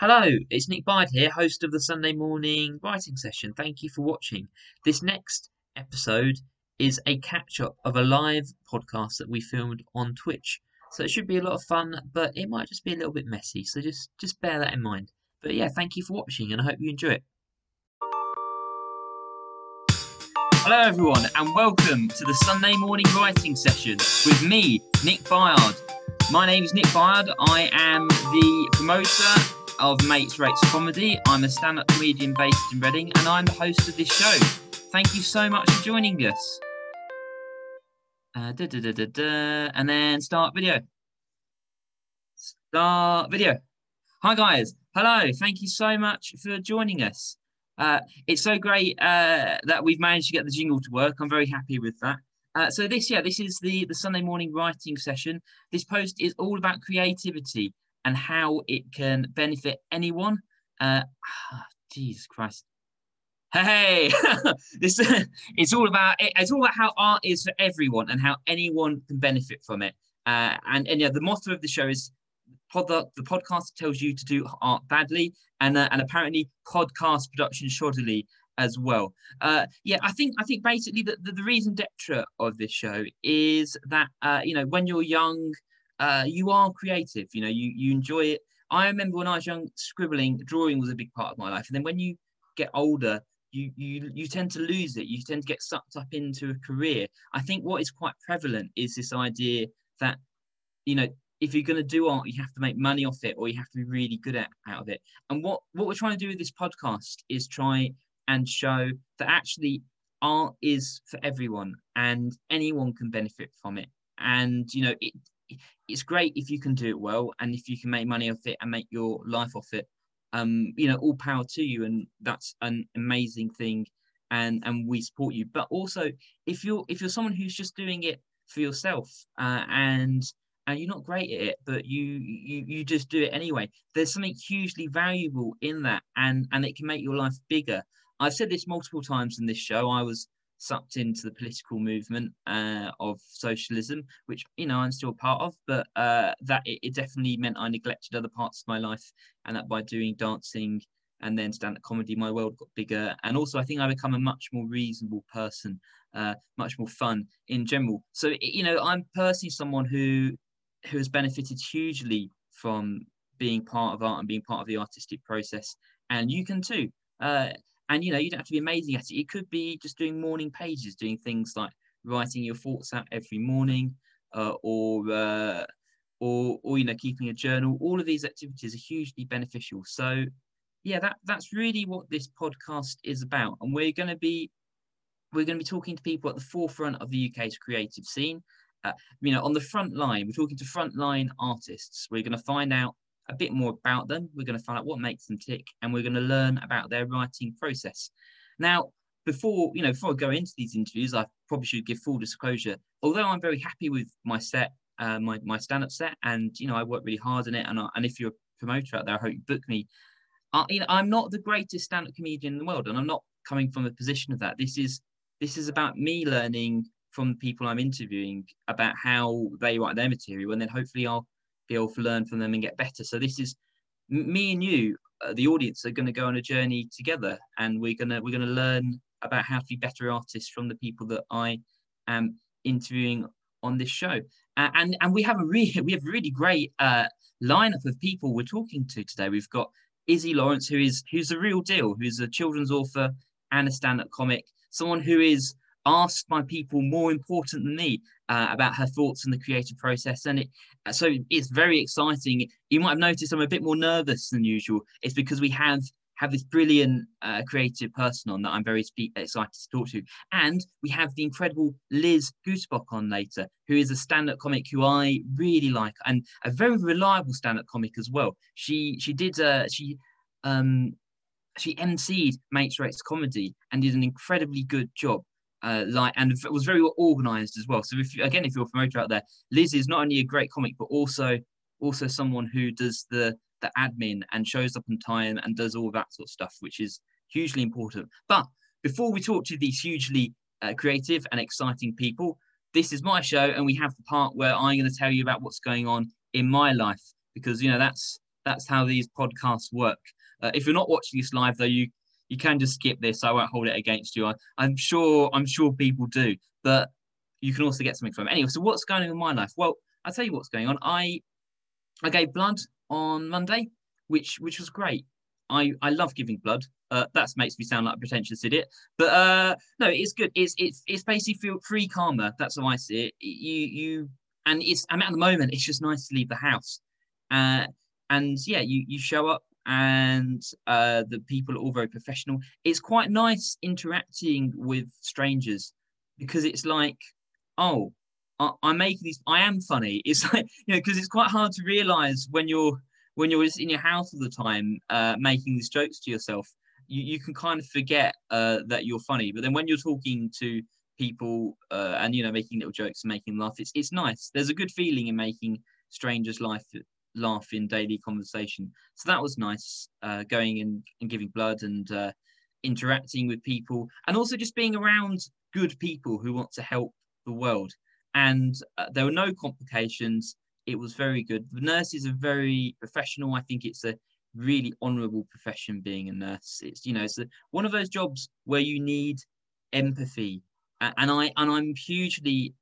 Hello, it's Nick Byard here, host of the Sunday morning writing session. Thank you for watching. This next episode is a catch up of a live podcast that we filmed on Twitch. So it should be a lot of fun, but it might just be a little bit messy. So just just bear that in mind. But yeah, thank you for watching and I hope you enjoy it. Hello everyone and welcome to the Sunday morning writing session with me, Nick Byard. My name is Nick Byard. I am the promoter of Mates Rates Comedy. I'm a stand up comedian based in Reading and I'm the host of this show. Thank you so much for joining us. Uh, and then start video. Start video. Hi, guys. Hello. Thank you so much for joining us. Uh, it's so great uh, that we've managed to get the jingle to work. I'm very happy with that. Uh, so this, yeah, this is the the Sunday morning writing session. This post is all about creativity and how it can benefit anyone. Uh, Jesus Christ. Hey, this it's all about it's all about how art is for everyone and how anyone can benefit from it. Uh, and and yeah, the motto of the show is pod, the, podcast tells you to do art badly, and uh, and apparently podcast production shoddily as well. Uh, yeah, I think I think basically the, the, the reason d'etre of this show is that uh, you know when you're young uh, you are creative. You know, you you enjoy it. I remember when I was young, scribbling, drawing was a big part of my life. And then when you get older, you you you tend to lose it. You tend to get sucked up into a career. I think what is quite prevalent is this idea that you know if you're going to do art, you have to make money off it, or you have to be really good at out of it. And what what we're trying to do with this podcast is try and show that actually art is for everyone, and anyone can benefit from it. And you know, it it's great if you can do it well and if you can make money off it and make your life off it. Um you know all power to you and that's an amazing thing and and we support you. But also if you're if you're someone who's just doing it for yourself uh, and and you're not great at it but you you you just do it anyway there's something hugely valuable in that and and it can make your life bigger. I've said this multiple times in this show. I was sucked into the political movement uh, of socialism, which you know I'm still part of, but uh, that it, it, definitely meant I neglected other parts of my life, and that by doing dancing and then stand-up comedy, my world got bigger, and also I think I become a much more reasonable person, uh, much more fun in general. So you know I'm personally someone who who has benefited hugely from being part of art and being part of the artistic process, and you can too. Uh, and you know, you don't have to be amazing at it. It could be just doing morning pages, doing things like writing your thoughts out every morning, uh, or uh, or or you know, keeping a journal. All of these activities are hugely beneficial. So yeah, that that's really what this podcast is about. And we're going to be we're going to be talking to people at the forefront of the UK's creative scene. Uh, you know, on the front line, we're talking to frontline artists. We're going to find out a bit more about them. We're going to find out what makes them tick, and we're going to learn about their writing process. Now, before you know, before I go into these interviews, I probably should give full disclosure. Although I'm very happy with my set, uh, my my stand-up set, and you know, I work really hard on it. And I, and if you're a promoter out there, I hope you book me. I, you know, I'm not the greatest stand-up comedian in the world, and I'm not coming from a position of that. This is this is about me learning from the people I'm interviewing about how they write their material, and then hopefully I'll be able to learn from them and get better. So this is me and you, uh, the audience, are going to go on a journey together, and we're gonna we're gonna learn about how to be better artists from the people that I am interviewing on this show. Uh, and and we have a really we have a really great uh, lineup of people we're talking to today. We've got Iszi Lawrence, who is who's the real deal, who's a children's author and a stand-up comic, someone who is asked by people more important than me uh, about her thoughts on the creative process. And it, so it's very exciting. You might have noticed I'm a bit more nervous than usual. It's because we have have this brilliant uh, creative person on that I'm very spe- excited to talk to. And we have the incredible Liz Guterbock on later, who is a stand-up comic who I really like and a very reliable stand-up comic as well. She she did uh, she um she emceed Mates Rates Comedy and did an incredibly good job uh, like and it was very well organized as well. So if you, again, if you're a promoter out there, Liz is not only a great comic, but also also someone who does the the admin and shows up on time and does all that sort of stuff, which is hugely important. But before we talk to these hugely uh, creative and exciting people, this is my show, and we have the part where I'm going to tell you about what's going on in my life because you know that's that's how these podcasts work. Uh, if you're not watching this live, though, you you can just skip this. I won't hold it against you. I, I'm sure I'm sure people do, but you can also get something from it. Anyway, so what's going on in my life? Well, I'll tell you what's going on. I I gave blood on Monday, which which was great. I, I love giving blood. Uh, that makes me sound like a pretentious idiot, but uh, no, it's good. It's it's it's basically free karma. That's how I see it. You you and it's mean at the moment it's just nice to leave the house, uh, and yeah, you you show up and uh, the people are all very professional. It's quite nice interacting with strangers because it's like, oh, I, am making these. I am funny. It's like you know because it's quite hard to realize when you're when you're just in your house all the time uh, making these jokes to yourself. You, you can kind of forget uh, that you're funny, but then when you're talking to people uh, and you know making little jokes and making them laugh, it's it's nice. There's a good feeling in making strangers' life laugh in daily conversation. So that was nice, uh, going and, and giving blood and uh, interacting with people, and also just being around good people who want to help the world. And uh, there were no complications. It was very good. The nurses are very professional. I think it's a really honourable profession being a nurse. It's you know it's a, one of those jobs where you need empathy, and I and I'm hugely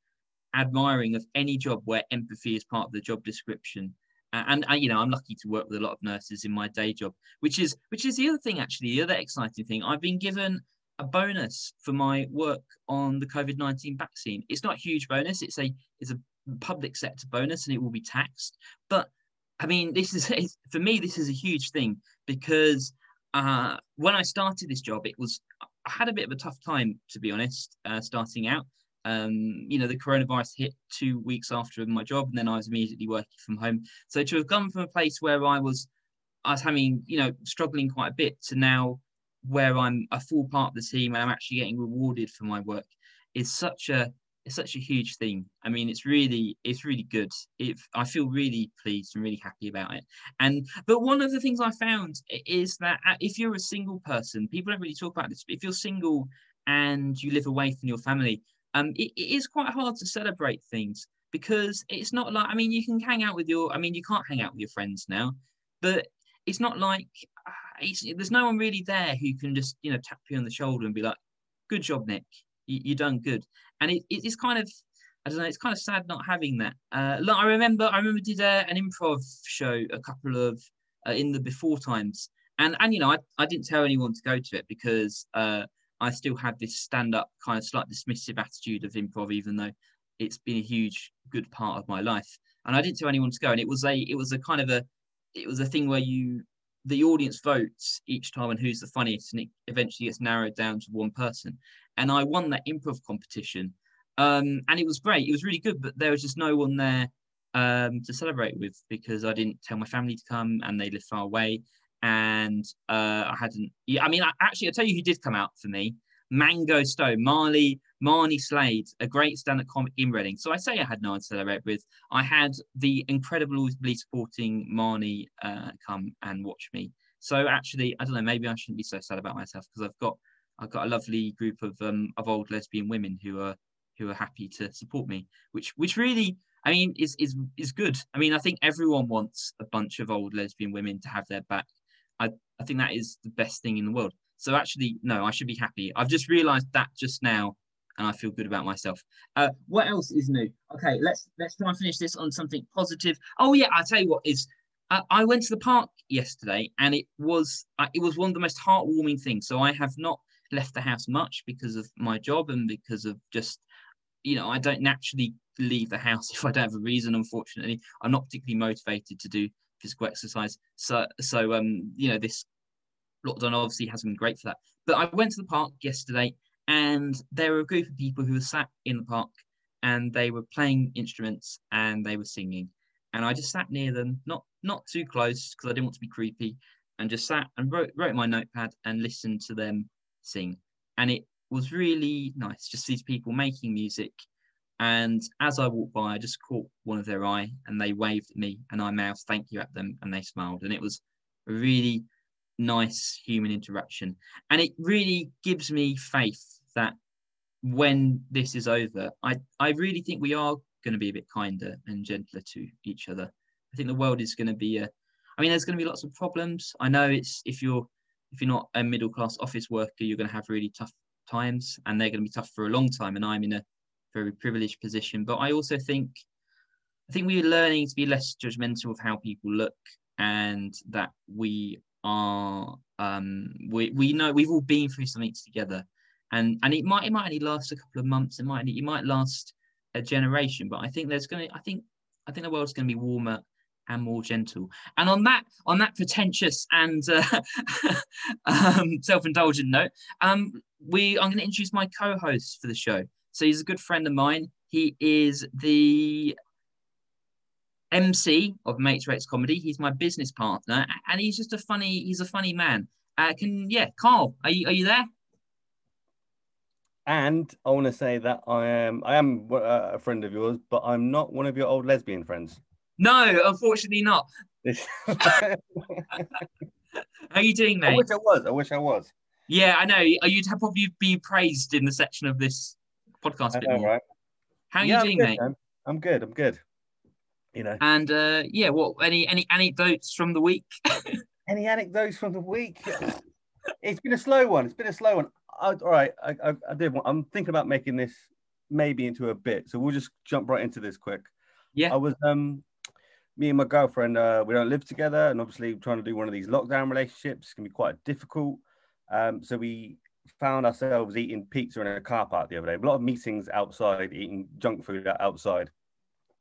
admiring of any job where empathy is part of the job description and, and, you know i'm lucky to work with a lot of nurses in my day job which is which is the other thing actually the other exciting thing. I've been given a bonus for my work on the covid-19 vaccine. It's not a huge bonus it's a it's a public sector bonus and it will be taxed but i mean this is for me this is a huge thing because uh, when i started this job it was i had a bit of a tough time to be honest uh, starting out um, you know, the coronavirus hit two weeks after my job, and then I was immediately working from home. So to have gone from a place where I was, I was having, you know, struggling quite a bit to now where I'm a full part of the team and I'm actually getting rewarded for my work is such a it's such a huge thing. I mean, it's really it's really good. If I feel really pleased and really happy about it. And but one of the things I found is that if you're a single person, people don't really talk about this. But if you're single and you live away from your family, um, it, it is quite hard to celebrate things because it's not like I mean you can hang out with your I mean you can't hang out with your friends now, but it's not like uh, it's, there's no one really there who can just you know tap you on the shoulder and be like, "Good job, Nick, you, you done good." And it, it's kind of I don't know. It's kind of sad not having that. Uh, like I remember, I remember did a, an improv show a couple of uh, in the before times, and and you know I, I didn't tell anyone to go to it because uh, I still have this stand up kind of slight dismissive attitude of improv, even though it's been a huge good part of my life. And I didn't tell anyone to go. And it was a it was a kind of a it was a thing where you the audience votes each time and who's the funniest, and it eventually gets narrowed down to one person. And I won that improv competition. Um, and it was great. It was really good, but there was just no one there um, to celebrate with because I didn't tell my family to come and they live far away and uh, I hadn't. I mean, I, actually, I'll tell you who did come out for me. Mango Stone, Marley, Marnie Slade, a great stand-up comic in Reading. So I say I had no one to celebrate with. I had the incredibly supporting Marnie uh, come and watch me. So actually, I don't know. Maybe I shouldn't be so sad about myself because I've got I've got a lovely group of um, of old lesbian women who are who are happy to support me, which which really I mean is is is good. I mean, I think everyone wants a bunch of old lesbian women to have their back I, I think that is the best thing in the world. So actually, no, I should be happy. I've just realised that just now, and I feel good about myself. Uh, what else is new? Okay, let's let's try and finish this on something positive. Oh yeah, I'll tell you what is. Uh, I went to the park yesterday, and it was uh, it was one of the most heartwarming things. So I have not left the house much because of my job and because of just you know I don't naturally leave the house if I don't have a reason. Unfortunately, I'm not particularly motivated to do physical exercise. So so um you know this lockdown obviously has been great for that. But I went to the park yesterday and there were a group of people who were sat in the park and they were playing instruments and they were singing. And I just sat near them, not not too close because I didn't want to be creepy, and just sat and wrote wrote my notepad and listened to them sing. And it was really nice just these people making music and as I walked by, I just caught one of their eye and they waved at me and I mouthed thank you at them and they smiled. And it was a really nice human interaction. And it really gives me faith that when this is over, I, I really think we are going to be a bit kinder and gentler to each other. I think the world is going to be a, I mean, there's going to be lots of problems. I know it's if you're if you're not a middle class office worker, you're going to have really tough times, and they're going to be tough for a long time. And I'm in a very privileged position, but I also think I think we're learning to be less judgmental of how people look, and that we are um, we we know we've all been through something together, and and it might it might only last a couple of months. It might it might last a generation, but I think there's to I think I think the world's to be warmer and more gentle. And on that on that pretentious and uh, um, self-indulgent note, um, we I'm going to introduce my co-host for the show. So he's a good friend of mine. He is the MC of Mates Rates Comedy. He's my business partner, and he's just a funny. He's a funny man. Uh, can yeah, Carl, are you are you there? And I want to say that I am I am uh, a friend of yours, but I'm not one of your old lesbian friends. No, unfortunately not. How are you doing, mate? I wish I was. I wish I was. Yeah, I know. You'd have probably be praised in the section of this podcast a bit know, more. Right? How are yeah, you doing, good, mate? Man. I'm good. I'm good. You know. And uh, yeah, what any any anecdotes from the week? any anecdotes from the week? it's been a slow one. It's been a slow one. I, all right, I, I, I did. I'm thinking about making this maybe into a bit, so we'll just jump right into this quick. Yeah. I was um me and my girlfriend, uh, we don't live together, and obviously trying to do one of these lockdown relationships can be quite difficult. Um, so we found ourselves eating pizza in a car park the other day. A lot of meetings outside, eating junk food outside.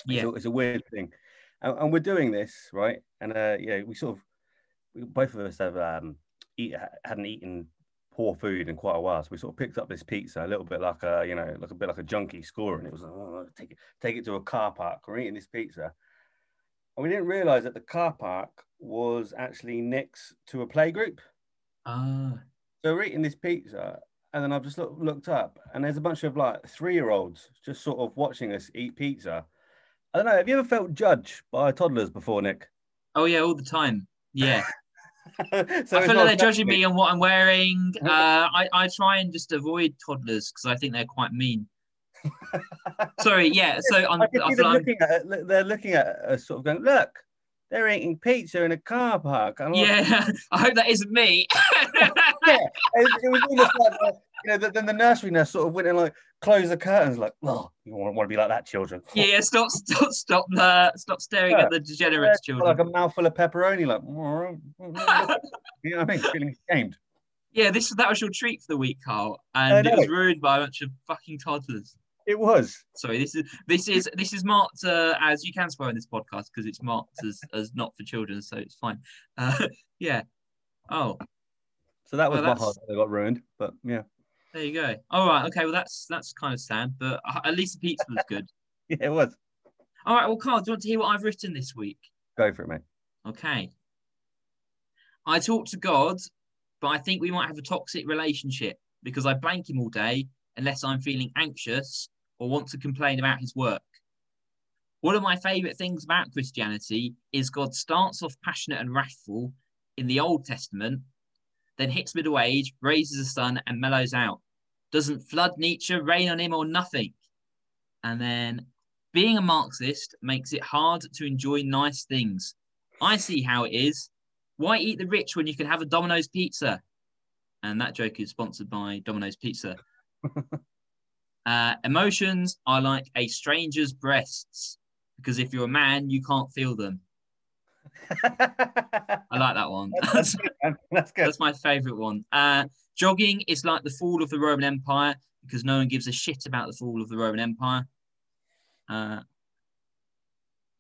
Yeah, it's a, it's a weird thing, and, and, we're doing this right. And uh, yeah, we sort of both of us have um, eat, hadn't eaten poor food in quite a while, so we sort of picked up this pizza, a little bit like a you know, like a bit like a junkie score, and it was like, oh, take it, take it to a car park. We're eating this pizza and we didn't realize that the car park was actually next to a playgroup. Ah. So we're eating this pizza, and then I've just look, looked up, and there's a bunch of like three year olds just sort of watching us eat pizza. I don't know. Have you ever felt judged by toddlers before, Nick? Oh yeah, all the time. Yeah. so I feel like they're judging me on what I'm wearing. Uh, I I try and just avoid toddlers because I think they're quite mean. Sorry, yeah. So I'm, I I them looking at they're looking at us, sort of going, look, they're eating pizza in a car park. I'm yeah, like, I hope that isn't me. yeah, it, it, was almost like the, you know. The, then the nursery nurse sort of went and like closed the curtains, like, oh, you want, want to be like that, children? Yeah, stop, stop, stop, uh, stop staring yeah. at the degenerate yeah, children. Like a mouthful of pepperoni, like, you know what I mean? Feeling ashamed. Yeah, this that was your treat for the week, Carl, and it was ruined by a bunch of fucking toddlers. It was. Sorry, this is this is this is marked uh, as you can swear in this podcast because it's marked as as not for children, so it's fine. Uh, yeah. Oh. So that was well, my heart that got ruined, but yeah. There you go. All right. Okay. Well, that's that's kind of sad, but at least the pizza was good. yeah, it was. All right. Well, Carl, do you want to hear what I've written this week? Go for it, mate. Okay. I talk to God, but I think we might have a toxic relationship because I blank him all day unless I'm feeling anxious or want to complain about his work. One of my favourite things about Christianity is God starts off passionate and wrathful in the Old Testament, then hits middle age, raises a son, and mellows out. Doesn't flood Nietzsche, rain on him, or nothing. And then being a Marxist makes it hard to enjoy nice things. I see how it is. Why eat the rich when you can have a Domino's pizza? And that joke is sponsored by Domino's Pizza. Uh, emotions are like a stranger's breasts because if you're a man, you can't feel them. I like that one. That's, That's good. That's my favorite one. Uh, jogging is like the fall of the Roman Empire because no one gives a shit about the fall of the Roman Empire. Uh,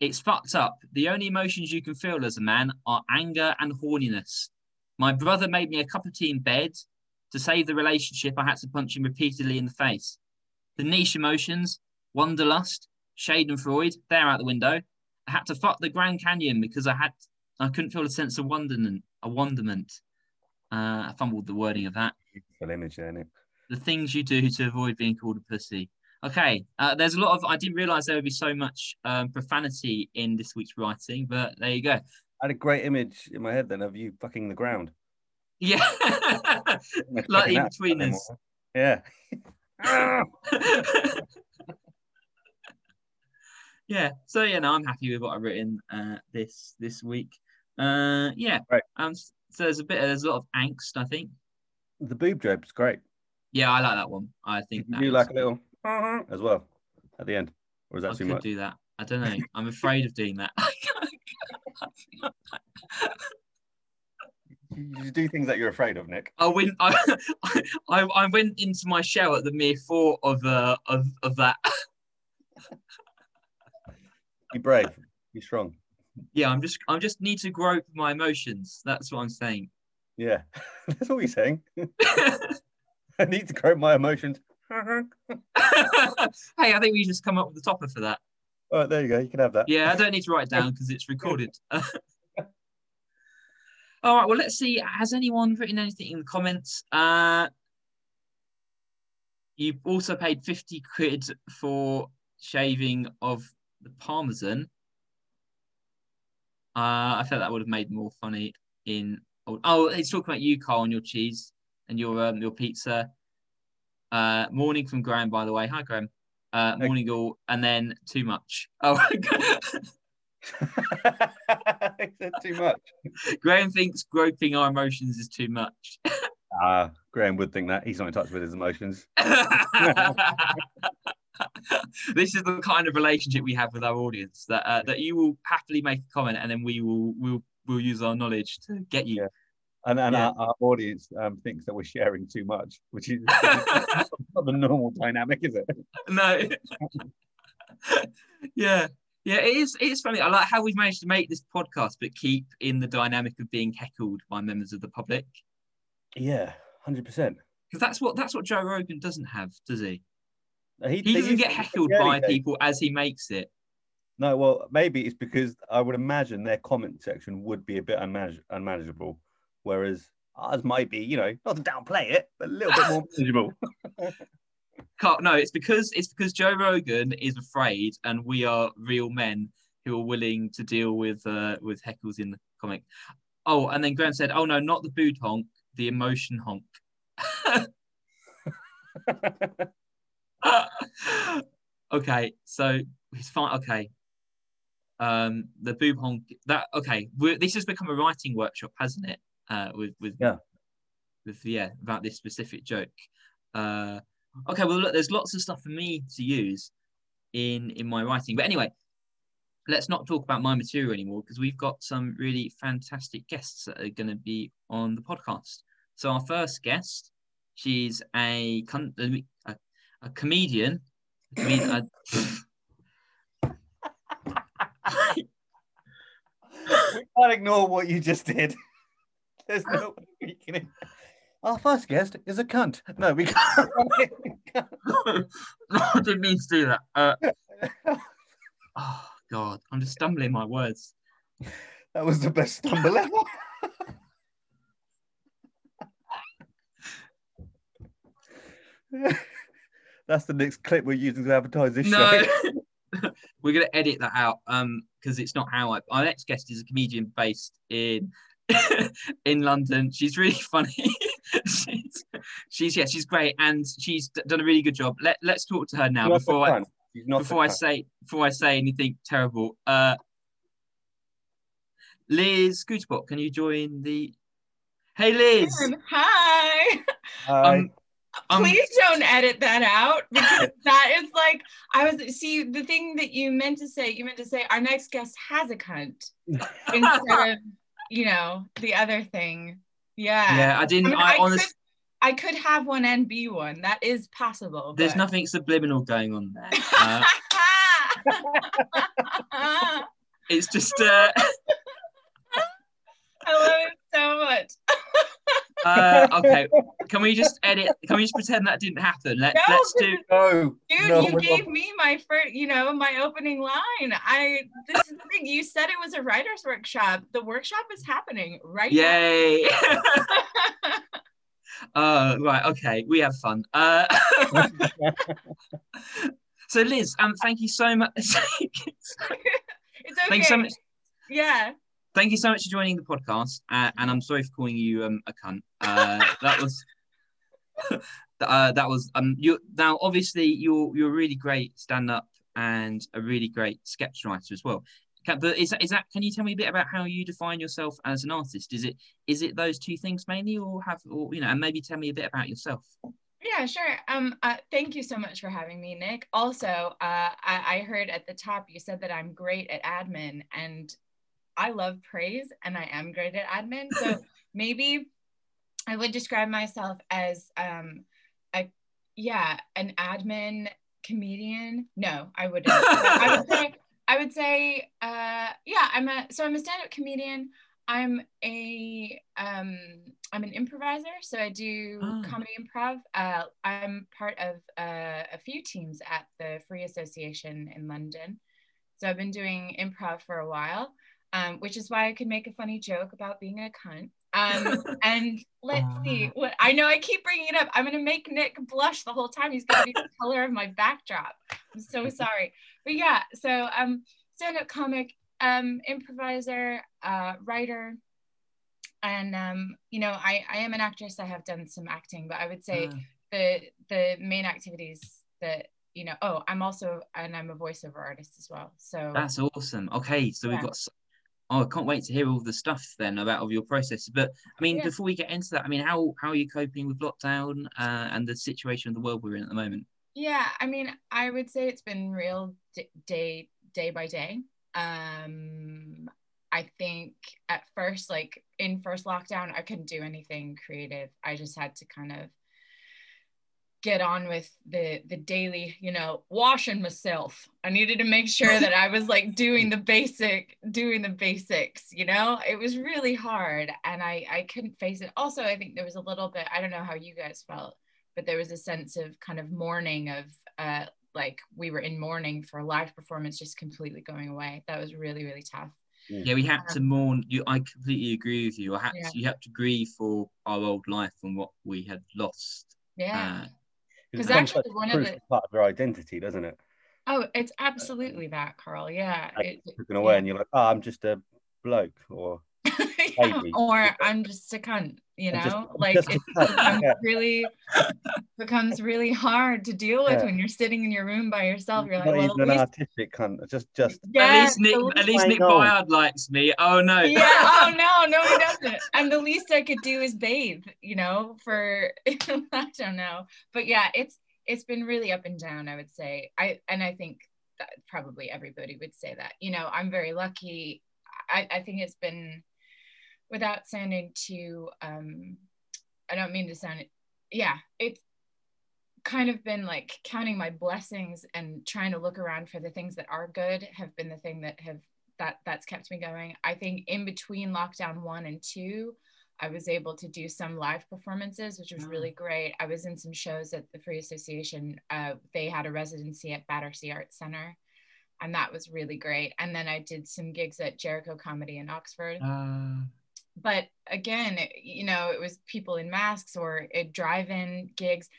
it's fucked up. The only emotions you can feel as a man are anger and horniness. My brother made me a cup of tea in bed. To save the relationship, I had to punch him repeatedly in the face. The niche emotions, Wanderlust, Schadenfreude, they're out the window. I had to fuck the Grand Canyon because I had I couldn't feel a sense of wonderment. A wonderment. Uh, I fumbled the wording of that. Beautiful image, isn't it? The things you do to avoid being called a pussy. Okay, uh, there's a lot of. I didn't realize there would be so much um, profanity in this week's writing, but there you go. I had a great image in my head then of you fucking the ground. Yeah, like in between us. Yeah. yeah. So yeah, no, I'm happy with what I've written uh, this this week. Uh, yeah. Right. Um, so there's a bit. There's a lot of angst. I think. The boob job's great. Yeah, I like that one. I think You that do like a little as well at the end, or is I that too could much? do that. I don't know. I'm afraid of doing that. You do things that you're afraid of, Nick. I went. I, I, I went into my shell at the mere thought of uh of of that. Be brave. Be strong. Yeah, I'm just. I just need to grope my emotions. That's what I'm saying. Yeah, that's what we're saying. I need to cope my emotions. hey, I think we just come up with the topper for that. All right, there you go. You can have that. Yeah, I don't need to write it down because it's recorded. All right, well, let's see. Has anyone written anything in the comments? Uh, you also paid 50 quid for shaving of the Parmesan. Uh, I thought that would have made more funny in. Oh, oh, he's talking about you, Carl, and your cheese and your um, your pizza. Uh, morning from Graham, by the way. Hi, Graham. Uh, morning all, and then too much. Oh, He said too much. Graham thinks groping our emotions is too much. Ah, Graham would think that he's not in touch with his emotions. this is the kind of relationship we have with our audience that uh, that you will happily make a comment and then we will will will use our knowledge to get you. Yeah. And, and Yeah. our, our audience um, thinks that we're sharing too much, which is not the normal dynamic, is it? no. yeah. Yeah, it is. It is funny. I like how we've managed to make this podcast, but keep in the dynamic of being heckled by members of the public. Yeah, hundred percent. Because that's what that's what Joe Rogan doesn't have, does he? He, He doesn't get heckled by people as he makes it. No, well, maybe it's because I would imagine their comment section would be a bit unmanage- unmanageable, whereas ours might be, you know, not to downplay it, but a little bit more manageable. Can't- No, it's because it's because Joe Rogan is afraid, and we are real men who are willing to deal with uh, with heckles in the comic. Oh, and then Graham said, "Oh no, not the boot honk, the emotion honk." okay, so it's fine. Okay, um, the boob honk. That okay. We're, this has become a writing workshop, hasn't it? Uh, with with Yeah. with yeah about this specific joke. Uh, okay, well look, there's lots of stuff for me to use in in my writing, but anyway. Let's not talk about my material anymore because we've got some really fantastic guests that are going to be on the podcast. So our first guest, she's a a, a comedian. A comedian a- we can't ignore what you just did. There's no way we can. Our first guest is a cunt. No, we can't. no, I didn't mean to do that. Uh, oh God, I'm just stumbling my words. that was the best stumble ever. That's the next clip we're using to advertise this No, show. we're gonna edit that out um because it's not how I. Our next guest is a comedian based in in London. She's really funny. she's, she's yeah, she's great, and she's d- done a really good job. Let Let's talk to her now Not before I cunt. She's not a before I say before I say anything terrible. Uh, Liz Guterbock, can you join the? Hey Liz. Hi. Hi. Um, um, Please don't edit that out because that is like I was see the thing that you meant to say. You meant to say our next guest has a cunt instead of you know the other thing. Yeah. yeah, I I, didn't. mean, I, I, honestly, could, I could have one and be one. That is possible. there's but- nothing subliminal going on there. Uh, it's just. Uh, I love it so much. uh, okay, can we just edit? Can we just pretend that didn't happen? Let, No, let's do. no, Dude, no, you gave not. me my first, you know, my opening line. I this is the thing. You said it was a writer's workshop. The workshop is happening right Yay! now. uh, right. Okay, we have fun. Uh, so Liz, um, thank you so much. it's okay. thank you so much. Yeah. Thank you so much for joining the podcast, uh, and I'm sorry for calling you um, a cunt. Uh, that was uh, that was um you now obviously you're you're a really great stand up and a really great sketch writer as well. Can, but is that, is that? Can you tell me a bit about how you define yourself as an artist? Is it is it those two things mainly, or have or you know, and maybe tell me a bit about yourself? Yeah, sure. Um, uh, thank you so much for having me, Nick. Also, uh, I, I heard at the top you said that I'm great at admin, and I love praise, and I am great at admin. So maybe I would describe myself as um, a yeah, an admin comedian. No, I wouldn't. I would say I would say, uh, yeah, I'm a so I'm a stand-up comedian. I'm a um, I'm an improviser, so I do oh. comedy improv. Uh, I'm part of uh, a few teams at the Free Association in London. So I've been doing improv for a while, um, which is why I could make a funny joke about being a cunt. Um, and let's see what I know. I keep bringing it up. I'm gonna make Nick blush the whole time. He's gonna be the color of my backdrop. I'm so sorry, but yeah. So um, stand-up comic, um, improviser, uh, writer, and um, you know, I I am an actress. I have done some acting, but I would say uh. the the main activities that you know. Oh, I'm also and I'm a voiceover artist as well. So that's awesome. Okay, so yeah. we've got oh, I can't wait to hear all the stuff then about of your process. But I mean, yeah. before we get into that, I mean, how how are you coping with lockdown uh, and the situation of the world we're in at the moment? Yeah, I mean, I would say it's been real d- day day by day. Um, I think at first, like in first lockdown, I couldn't do anything creative. I just had to kind of get on with the the daily you know washing myself. I needed to make sure that i was like doing the basic doing the basics you know? It was really hard and i i couldn't face it. Also i think there was a little bit i don't know how you guys felt but there was a sense of kind of mourning of uh like we were in mourning for a live performance just completely going away. That was really really tough. Yeah. We had um, to mourn. You i completely agree with you. I had yeah. to, you have to grieve for our old life and what we had lost. Yeah. Uh, because actually one of the part of their identity, doesn't it? Oh, it's absolutely that, Carl. Yeah. Like, it, taken away, yeah. and you're like, oh, I'm just a bloke, or yeah, or I'm just a cunt. You know, just, like it becomes yeah. really becomes really hard to deal with when you're sitting in your room by yourself. You're like, well, even an least... artistic cunt. Just, just. Yeah, at least Nick, at least Nick Byard likes me. Oh no. Yeah. Oh no, no, he doesn't. And the least I could do is bathe. You know, for I don't know, but yeah, it's it's been really up and down. I would say. I and I think that probably everybody would say that. You know, I'm very lucky. I, I think it's been without sounding too um i don't mean to sound yeah it's kind of been like counting my blessings and trying to look around for the things that are good have been the thing that have that that's kept me going. I think in between lockdown one and two i was able to do some live performances which was really great. I was in some shows at the free association uh, they had a residency at battersea arts center and that was really great. And then i did some gigs at jericho comedy in oxford. Uh but again you know it was people in masks or drive-in gigs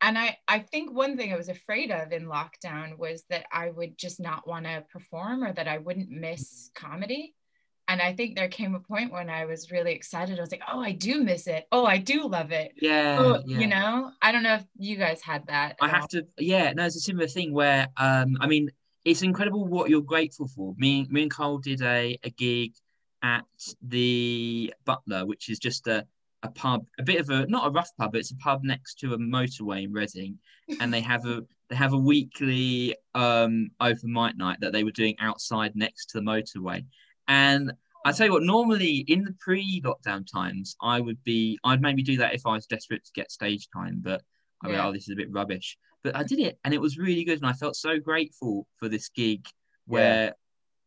and I, I think one thing I was afraid of in lockdown was that I would just not want to perform or that I wouldn't miss comedy. And I think there came a point when I was really excited. I was like, oh, I do miss it. Oh, I do love it. Yeah. Oh, yeah. You know, I don't know if you guys had that. I have all. to, yeah, no, it's a similar thing where, um, I mean, it's incredible what you're grateful for. Me, me and Cole did a, a gig at the Butler, which is just a, a pub, a bit of a not a rough pub, but it's a pub next to a motorway in Reading, and they have a they have a weekly um, open mic night that they were doing outside next to the motorway, and I tell you what, normally in the pre-lockdown times, I would be I'd maybe do that if I was desperate to get stage time, but I mean, yeah. oh, this is a bit rubbish. But I did it, and it was really good, and I felt so grateful for this gig where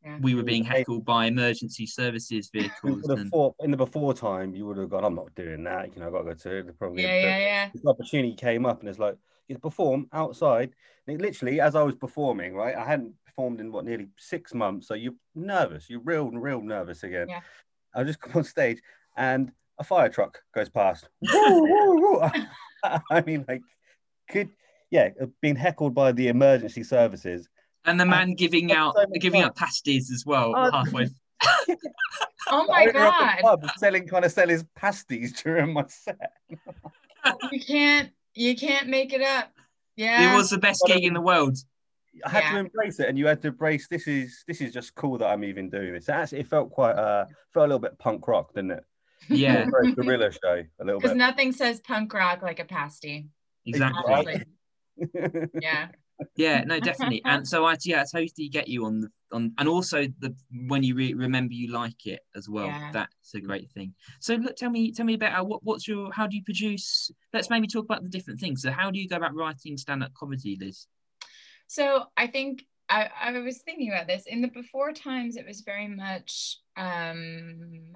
yeah. we were being heckled by emergency services vehicles. And... in the before time, you would have gone, I'm not doing that. You know, I've got to go to the probably. Yeah, yeah, yeah. This opportunity came up, and it's like, you perform outside. And it, literally, as I was performing, right, I hadn't performed in what nearly six months. So you're nervous. You're real, real nervous again. Yeah. I just come on stage, and a fire truck goes past. I mean, like, could yeah, being heckled by the emergency services and the man giving out so giving fun. out pasties as well oh, halfway. oh my god! Pub selling kind of sell his pasties during my set. you can't you can't make it up. Yeah, it was the best gig in the world. I had Yeah. to embrace it, and you had to embrace this is this is just cool that I'm even doing this. Actually, it felt quite uh felt a little bit punk rock, didn't it? Yeah, Very guerrilla show, a little bit. Because nothing says punk rock like a pasty. exactly. Honestly. Yeah. Yeah, no, definitely. And so I yeah, I totally get you on the on, and also the when you re- remember you like it as well. Yeah. That's a great thing. So look, tell me, tell me about what what's your how do you produce? Let's maybe talk about the different things. So how do you go about writing stand up comedy, Liz? So I think I, I was thinking about this in the before times. It was very much um,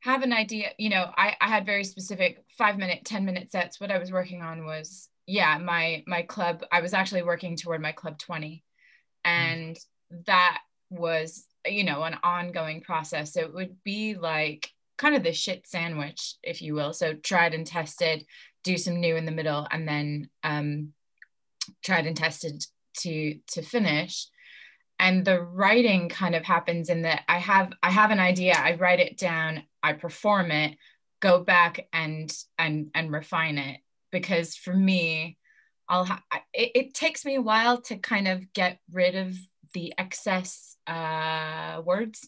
have an idea. You know, I, I had very specific five minute, ten minute sets. What I was working on was yeah, my my club. I was actually working toward my club twenty, and that was you know an ongoing process. So it would be like kind of the shit sandwich, if you will. So tried and tested, do some new in the middle, and then um, tried and tested to to finish and the writing kind of happens in that i have i have an idea i write it down i perform it go back and and and refine it because for me i'll ha- it, it takes me a while to kind of get rid of the excess uh words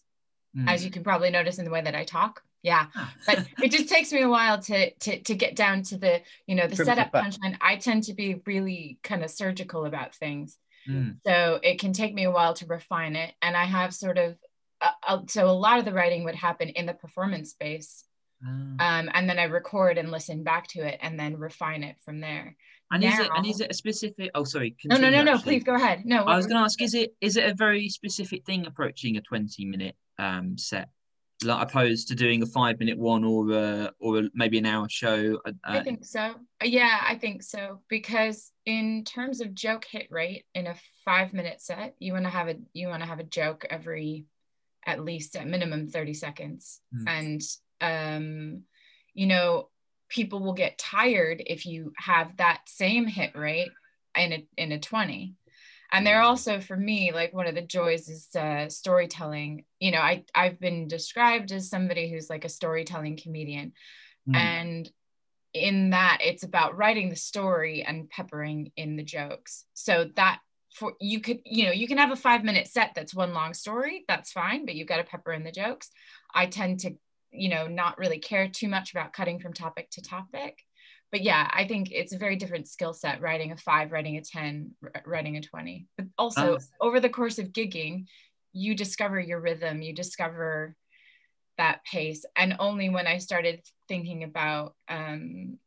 Mm. as you can probably notice in the way that i talk yeah Ah. but it just takes me a while to to to get down to the you know the setup punchline i tend to be really kind of surgical about things Mm. so it can take me a while to refine it and i have sort of uh, uh, so a lot of the writing would happen in the performance space. Um, and then i record and listen back to it and then refine it from there and is it and is it a specific? Oh, sorry. no no no no actually. please go ahead no I was going to ask: Is it is it a very specific thing approaching a twenty minute um set, like opposed to doing a five minute one or a, or a, maybe an hour show? Uh, I think so. Yeah, I think so. Because in terms of joke hit rate in a five minute set, you want to have a you want to have a joke every at least at minimum 30 seconds. Mm. And um, you know, people will get tired if you have that same hit rate in a in a 20. And they're also for me like one of the joys is uh, storytelling. You know, I I've been described as somebody who's like a storytelling comedian Mm. and in that it's about writing the story and peppering in the jokes so that for you could you know you can have a five minute set that's one long story that's fine but you've got to pepper in the jokes i tend to you know not really care too much about cutting from topic to topic. But yeah i think it's a very different skill set writing a five writing a 10 r- writing a 20 but also Ah. over the course of gigging you discover your rhythm you discover that pace. And only when i started thinking about um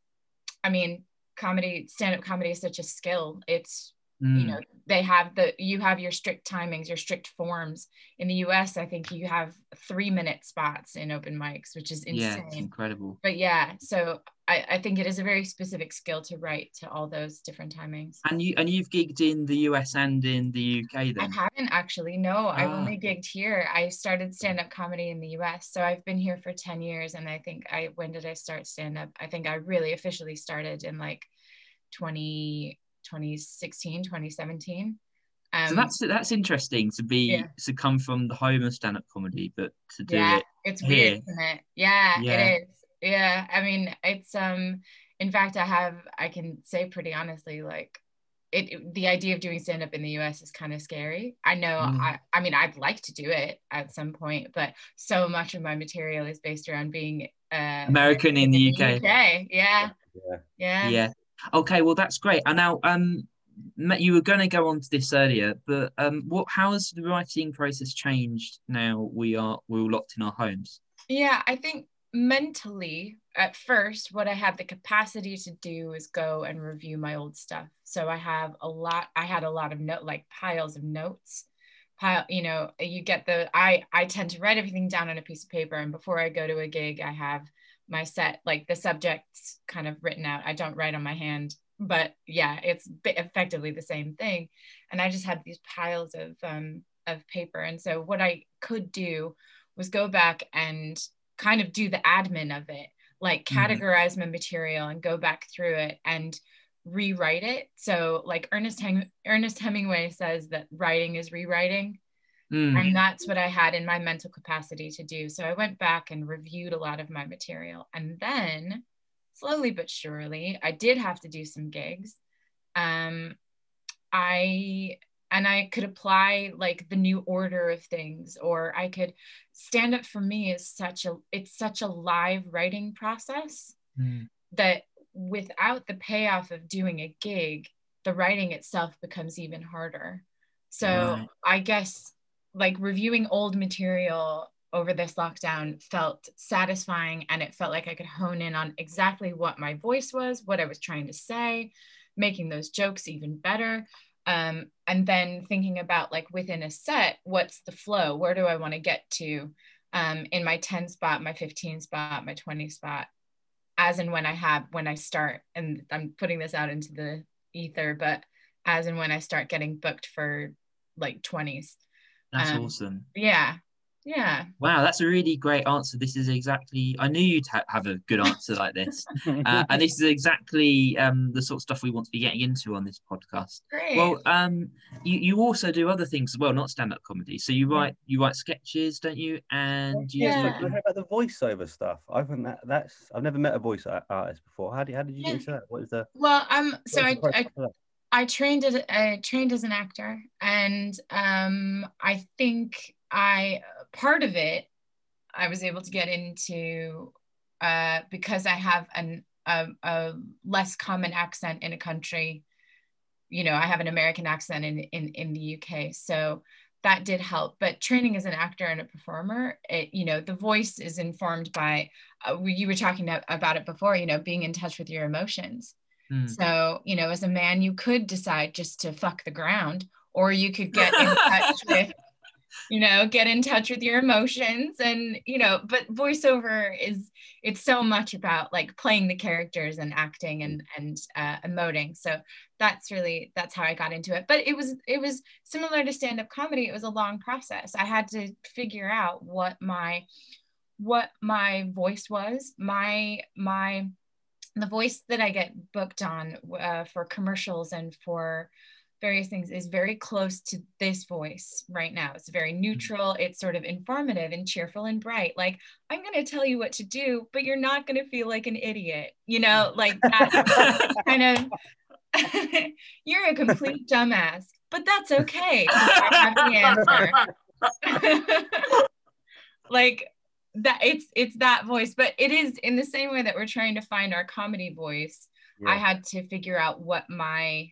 i mean comedy stand-up comedy is such a skill. It's Mm. you know they have the you have your strict timings your strict forms in the us i think you have three minute spots in open mics which is insane it's incredible. but yeah so I, I think it is a very specific skill to write to all those different timings And you and you've gigged in the US and in the UK then I haven't actually. No, I've Ah. only gigged here. I started stand up comedy in the US. So I've been here for 10 years. And I think I, when did I start stand up? I think I really officially started in like 20, 2016, 2017. Um, so that's that's interesting to be yeah. to come from the home of stand up comedy, but to do yeah, it. it's here. weird, isn't it? Yeah, Yeah. it is. Yeah. I mean, it's, um, in fact, I have, I can say pretty honestly, like, it, it- the idea of doing stand up in the US is kind of scary. I know Mm. I I mean I'd like to do it at some point, but so much of my material is based around being uh American in the UK. Yeah. Yeah. Yeah. Yeah. Okay, well that's great. And now um you were going to go on to this earlier, but um, what? How has the writing process changed now? We are we're all locked in our homes. Yeah, I think mentally at first what I had the capacity to do is go and review my old stuff. So I have a lot I had a lot of note like piles of notes. Pile, you know, you get the I I tend to write everything down on a piece of paper and before I go to a gig I have my set like the subjects kind of written out. I don't write on my hand, but yeah, it's effectively the same thing. And I just had these piles of um of paper and so what I could do was go back and kind of do the admin of it, like Mhm. categorize my material and go back through it and rewrite it. So, like Ernest Hem- Ernest Hemingway says that writing is rewriting, Mm. and that's what I had in my mental capacity to do. So I went back and reviewed a lot of my material, and then slowly but surely, I did have to do some gigs. Um, I and I could apply like the new order of things or I could stand up for me is such a it's such a live writing process Mm. that without the payoff of doing a gig the writing itself becomes even harder so Right. I guess like reviewing old material over this lockdown felt satisfying and it felt like I could hone in on exactly what my voice was, what I was trying to say, making those jokes even better. Um, and then thinking about like within a set, what's the flow? Where do I want to get to um, in my 10 spot, my 15 spot, my 20 spot, as and when I have, when I start, and I'm putting this out into the ether, but as and when I start getting booked for like 20s. That's Um, awesome. Yeah. Yeah. Wow, that's a really great answer. This is exactly. I knew you'd ha- have a good answer like this, uh, and this is exactly um, the sort of stuff we want to be getting into on this podcast. Great. Well, um, you, you also do other things as well, not stand-up comedy. So you write you write sketches, don't you? And you Yeah. Can I hear about the voiceover stuff? I think that that's I've never met a voice artist before. How did how did you get Yeah. into that? What is the well, um, so I, is the I for that? I trained as I trained as an actor, and um, I think I part of it I was able to get into uh, because I have an a, a less common accent in a country. You know, I have an American accent in in in the UK, so that did help. But training as an actor and a performer, it you know, the voice is informed by. Uh, you were talking about it before. You know, being in touch with your emotions. Hmm. So, you know, as a man, you could decide just to fuck the ground, or you could get in touch with, you know, get in touch with your emotions. And, you know, but voiceover is, it's so much about like playing the characters and acting and, and uh, emoting. So that's really, that's how I got into it. But it was, it was similar to stand up comedy. It was a long process. I had to figure out what my, what my voice was, my, my, the voice that I get booked on uh, for commercials and for various things is very close to this voice right now. It's very neutral, it's sort of informative and cheerful and bright. Like, I'm going to tell you what to do, but you're not going to feel like an idiot, you know, like that kind of. you're a complete dumbass, but that's okay. I have the answer. like that it's it's that voice but it is in the same way that we're trying to find our comedy voice i had to figure out what my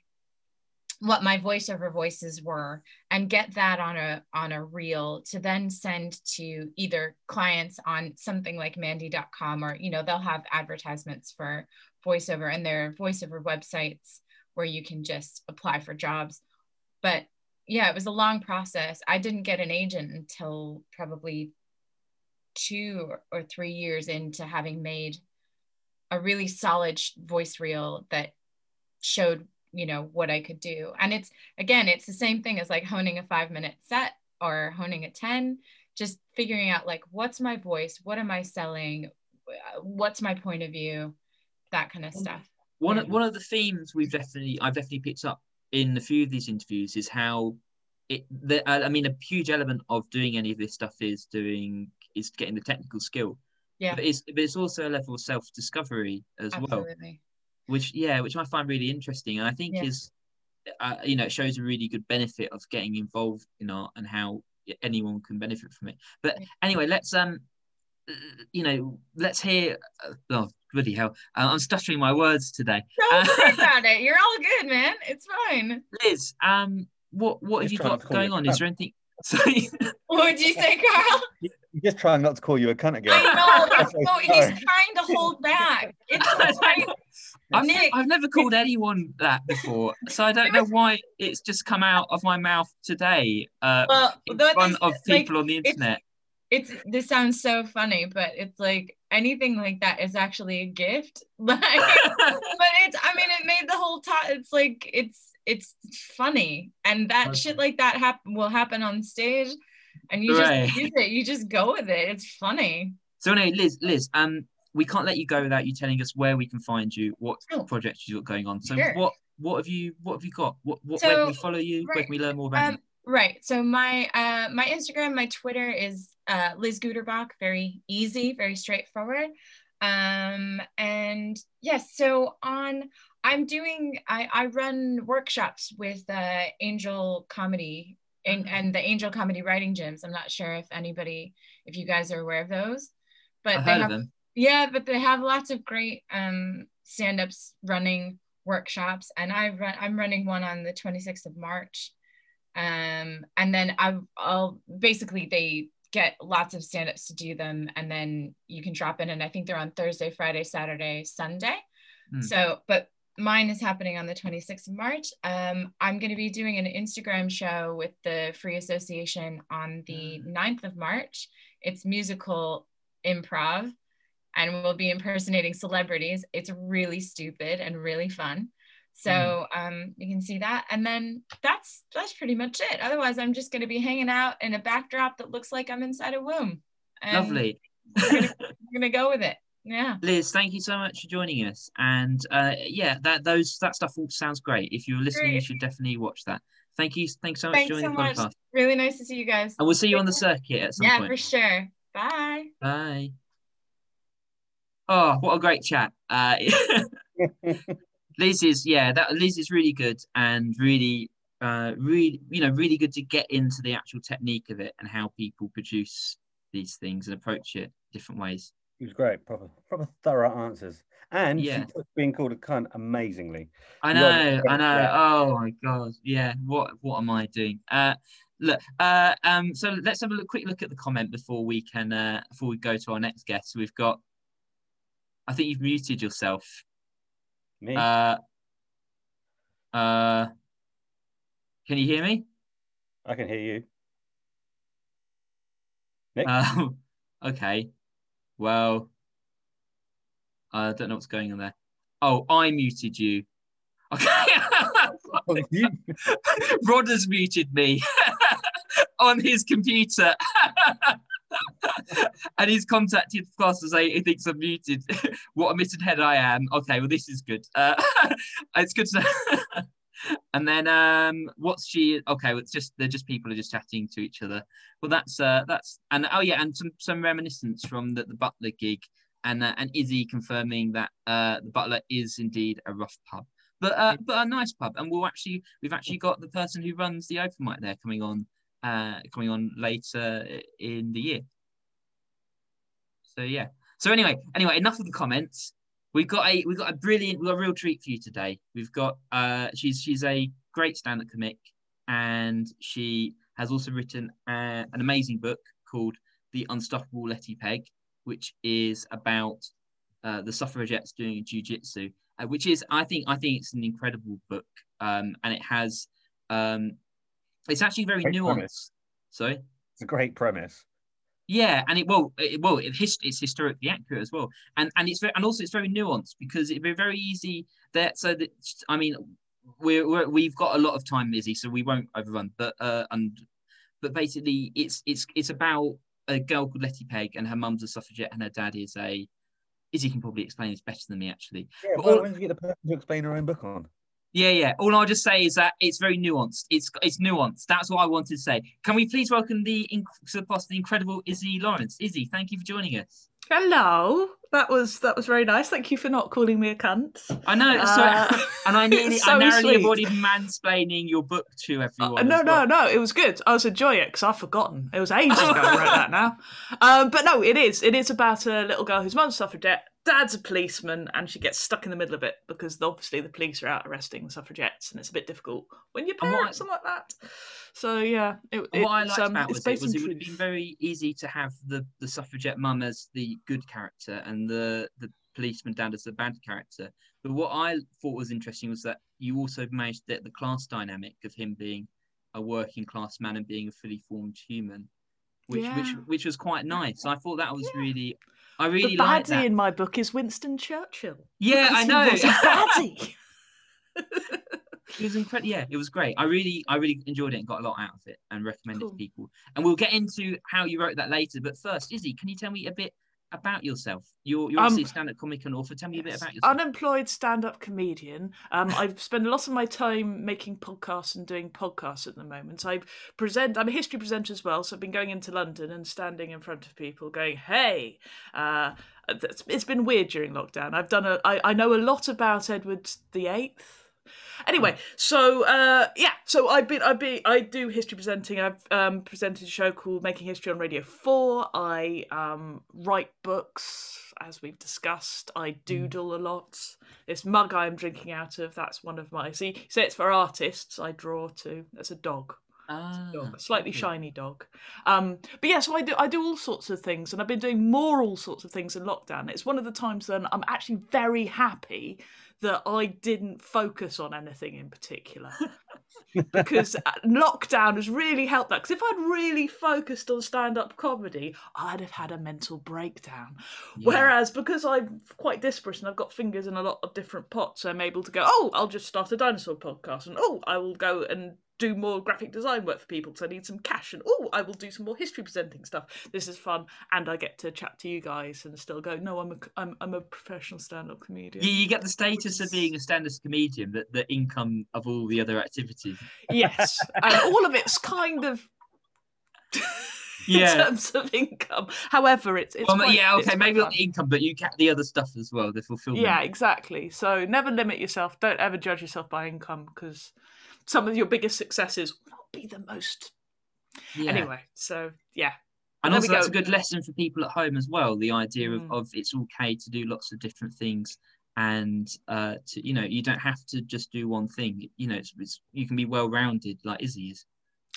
what my voiceover voices were and get that on a on a reel to then send to either clients on something like mandy.com or you know they'll have advertisements for voiceover and their voiceover websites where you can just apply for jobs. But yeah it was a long process. I didn't get an agent until probably two or- three years into having made a really solid voice reel that showed you know what i could do. And it's again it's the same thing as like honing a five minute set or honing a 10 just figuring out like what's my voice? What am i selling? What's my point of view? That kind of stuff. one Yeah. of one of the themes we've definitely I've definitely picked up in a few of these interviews is how it the, I mean a huge element of doing any of this stuff is doing is getting the technical skill. Yeah. But it's but it's also a level of self discovery as well which yeah which I find really interesting. And I think Yeah. is uh, you know it shows a really good benefit of getting involved in art and how anyone can benefit from it. But anyway let's um uh, you know let's hear uh, oh bloody hell. Uh, I'm stuttering my words today. Don't worry about it. You're all good man. It's fine. Liz, um, what what have you got not to call going on? Is there anything? Sorry. what would you say carl You're just trying not to call you a cunt again. I know. It's Okay, so, he's trying to hold back. It's so. I've, Nick. I've never called anyone that before, so I don't know why it's just come out of my mouth today. Uh, Well, in front is, of like, people on the it's- internet. It's this sounds so funny, but it's like anything like that is actually a gift. Like, but it's. I mean, it made the whole time. It's like it's it's funny, and that Okay. shit like that happen will happen on stage, and you Right. just use it. You just go with it. It's funny. so anyway, Liz, Liz, um, we can't let you go without you telling us where we can find you, what Oh. projects you've got going on. So Sure. what what have you what have you got? What, what where can we follow you? Where can we learn more about Um, right. So my uh my Instagram, my Twitter is uh Liz Guterbock. Very easy, very straightforward. Um, and yes, so on, I'm doing, I, I run workshops with uh, Angel Comedy and, and the Angel Comedy Writing Gyms. I'm not sure if anybody, if you guys are aware of those, but I they have, yeah, but they have lots of great um, stand-ups running workshops, and I run, I'm running one on the 26th of March, um, and then I, I'll basically they get lots of stand-ups to do them, and then you can drop in, and I think they're on Thursday, Friday, Saturday, Sunday. Hmm. So, but mine is happening on the 26th of March. Um, I'm going to be doing an Instagram show with the Free Association on the 9th of March. It's musical improv and we'll be impersonating celebrities. It's really stupid and really fun. So um, you can see that, and then that's that's pretty much it. Otherwise, I'm just going to be hanging out in a backdrop that looks like I'm inside a womb. Lovely. Gonna, we're gonna go with it. Yeah. Liz, thank you so much for joining us. And uh, yeah, that those that stuff all sounds great. If you're listening, you should definitely watch that. Thank you. Thanks so much Thanks for so joining the much. podcast. Really nice to see you guys. And we'll see you on the circuit at some Yeah, point. for sure. Bye. Bye. Oh, what a great chat. Uh, Liz is yeah, that Liz is really good and really uh really you know really good to get into the actual technique of it and how people produce these things and approach it different ways. It was great, proper, proper thorough answers, and Yeah. being called a cunt amazingly. I know, I know. yeah. Oh my god, yeah. What what am I doing? Uh, look. Uh, um. So let's have a look, quick look at the comment before we can uh before we go to our next guest. We've got. I think you've muted yourself. Me, Uh. Uh. Can you hear me? I can hear you. Nick? Um. Okay. Well. I don't know what's going on there. Oh, I muted you. Okay. Oh, Rod has muted me on his computer. and he's contacted us to say he thinks I'm muted. what a mitted head I am. Okay, well, this is good. Uh, it's good to know. And then um what's she okay it's just they're just people are just chatting to each other. Well that's uh that's and oh yeah and some some reminiscence from the, the butler gig. And uh, and Iszi confirming that uh the butler is indeed a rough pub but uh but a nice pub. And we'll actually we've actually got the person who runs the open mic there coming on uh coming on later in the year. So yeah. So anyway anyway enough of the comments we've got a we've got a brilliant we've got a real treat for you today we've got uh she's she's a great stand-up comic and she has also written uh, an amazing book called the unstoppable Letty Pegg which is about uh, the suffragettes doing jiu-jitsu uh, which is i think i think it's an incredible book um and it has um it's actually very Great nuanced premise. sorry it's a great premise. Yeah, and it well, it, well, it, his, it's historically accurate as well, and and it's very, and also it's very nuanced because it'd be very easy that so that I mean, we're, we're we've got a lot of time, Iszi, so we won't overrun, but uh, and but basically it's it's it's about a girl called Letty Pegg, and her mum's a suffragette, and her dad is a. Iszi can probably explain this better than me, actually. Yeah, But well, all- you get the person to explain her own book on? Yeah, yeah. All I'll just say is that it's very nuanced. It's it's nuanced. That's what I wanted to say. Can we please welcome the inc- the incredible Iszi Lawrence? Iszi, thank you for joining us. Hello. That was that was very nice. Thank you for not calling me a cunt. I know, Uh, so, and I nearly, so I narrowly sweet. avoided mansplaining your book to Uh, everyone. no, no, well. no. It was good. I was enjoying it because I've forgotten. It was ages ago I wrote that now. Um, but no, it is. It is about a little girl whose mum's a suffragette. Dad's a policeman, and she gets stuck in the middle of it because obviously the police are out arresting the suffragettes, and it's a bit difficult when your And what I- parents are like that. So yeah, it, And what I liked um, about it's was it was it would have been very easy to have the, the suffragette mum as the good character and the, the policeman dad as the bad character. But what I thought was interesting was that you also managed that the class dynamic of him being a working class man and being a fully formed human, which which which was quite nice. I thought that was Yeah. really I really the liked baddie that. in my book is Winston Churchill. Yeah, I know. He was a baddie. It was incredible. Yeah, it was great. I really, I really enjoyed it and got a lot out of it and recommend it Cool. to people. And we'll get into how you wrote that later. But first, Iszi, can you tell me a bit about yourself? You're, you're Um, a stand-up comic and author. Tell me a bit about yourself. Unemployed stand-up comedian. Um, I spend a lot of my time making podcasts and doing podcasts at the moment. I present. I'm a history presenter as well, so I've been going into London and standing in front of people, going, "Hey, uh, it's, it's been weird during lockdown. I've done a I, I know a lot about Edward the Eighth. Anyway, so uh, yeah, so I've been I be I do history presenting. I've um, presented a show called Making History on Radio Four. I um, write books, as we've discussed. I doodle a lot. This mug I'm drinking out of, that's one of my. See, say it's for artists. I draw too. That's a dog Ah, dog, a slightly shiny dog. Um, but yeah, so I do I do all sorts of things, and I've been doing more all sorts of things in lockdown. It's one of the times when I'm actually very happy that I didn't focus on anything in particular. because uh, lockdown has really helped that. Because if I'd really focused on stand up comedy, I'd have had a mental breakdown. Yeah. Whereas because I'm quite disparate and I've got fingers in a lot of different pots, I'm able to go, oh, I'll just start a dinosaur podcast, and oh, I will go and do more graphic design work for people because I need some cash, and oh, I will do some more history presenting stuff. This is fun, and I get to chat to you guys and still go, no, I'm a, I'm, I'm a professional stand-up comedian. You, you get the status of being a stand-up comedian, the, the income of all the other activities. Yes, and all of it's kind of. in Yeah. terms of income, however, it's, it's Well, quite- yeah, okay, maybe fun. not the income, but you get the other stuff as well, the fulfillment. Yeah, exactly. So never limit yourself. Don't ever judge yourself by income because some of your biggest successes will not be the most. Yeah. Anyway, so yeah. and also that's a good lesson for people at home as well. The idea of, Mm. of it's okay to do lots of different things, and uh, to you know you don't have to just do one thing. You know, it's, it's you can be well rounded like Iszi is.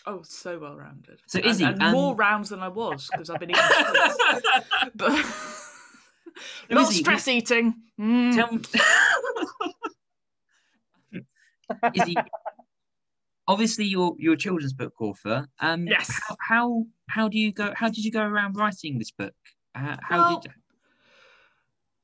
Oh, so well rounded. So, and, Iszi, and um, more rounds than I was because I've been eating but not Iszi, stress eating. Mm. Tell me, Iszi, obviously you're you're a children's book author. Um, Yes. How, how how do you go? How did you go around writing this book? Uh, how Well, did?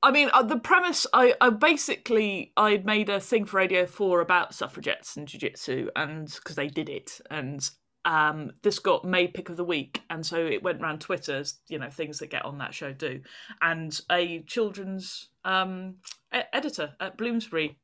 I mean, uh, the premise. I, I basically I made a thing for Radio Four about suffragettes and jiu-jitsu, and because they did it, and um, this got made pick of the week, and so it went around Twitter, as, you know, things that get on that show do, and a children's um, editor at Bloomsbury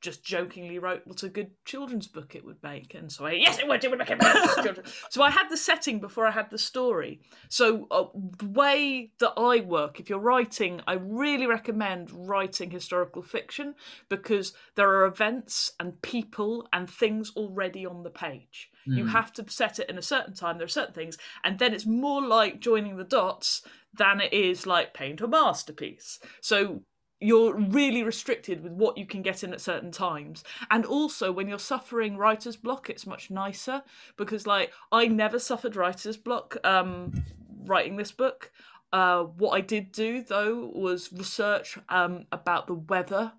just jokingly wrote what a good children's book it would make, and so I yes, it would, it would make a good children. So I had the setting before I had the story. So uh, the way that I work, if you're writing, I really recommend writing historical fiction because there are events and people and things already on the page. You Hmm. have to set it in a certain time. There are certain things, and then it's more like joining the dots than it is like paint a masterpiece. So you're really restricted with what you can get in at certain times. And also, when you're suffering writer's block, it's much nicer because, like, I never suffered writer's block um, writing this book. Uh, what I did do though was research um, about the weather.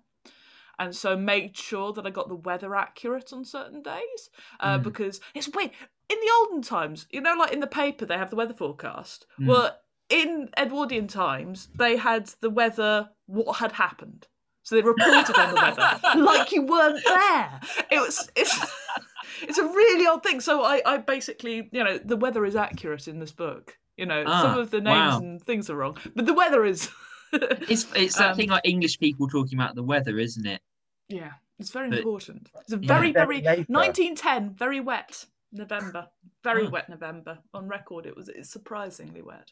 And so made sure that I got the weather accurate on certain days uh, Mm. because it's weird. In the olden times, you know, like in the paper, they have the weather forecast. Mm. Well, in Edwardian times, they had the weather, what had happened. So they reported on the weather like you weren't there. It was it's it's a really odd thing. So I, I basically, you know, the weather is accurate in this book. You know, some Ah, of the names wow. and things are wrong, but the weather is. It's it's that Um, thing like English people talking about the weather, isn't it? yeah, it's very But- important. It's a Yeah. very, very 1910, very wet November, very Oh. wet November. On record, it was it's surprisingly wet.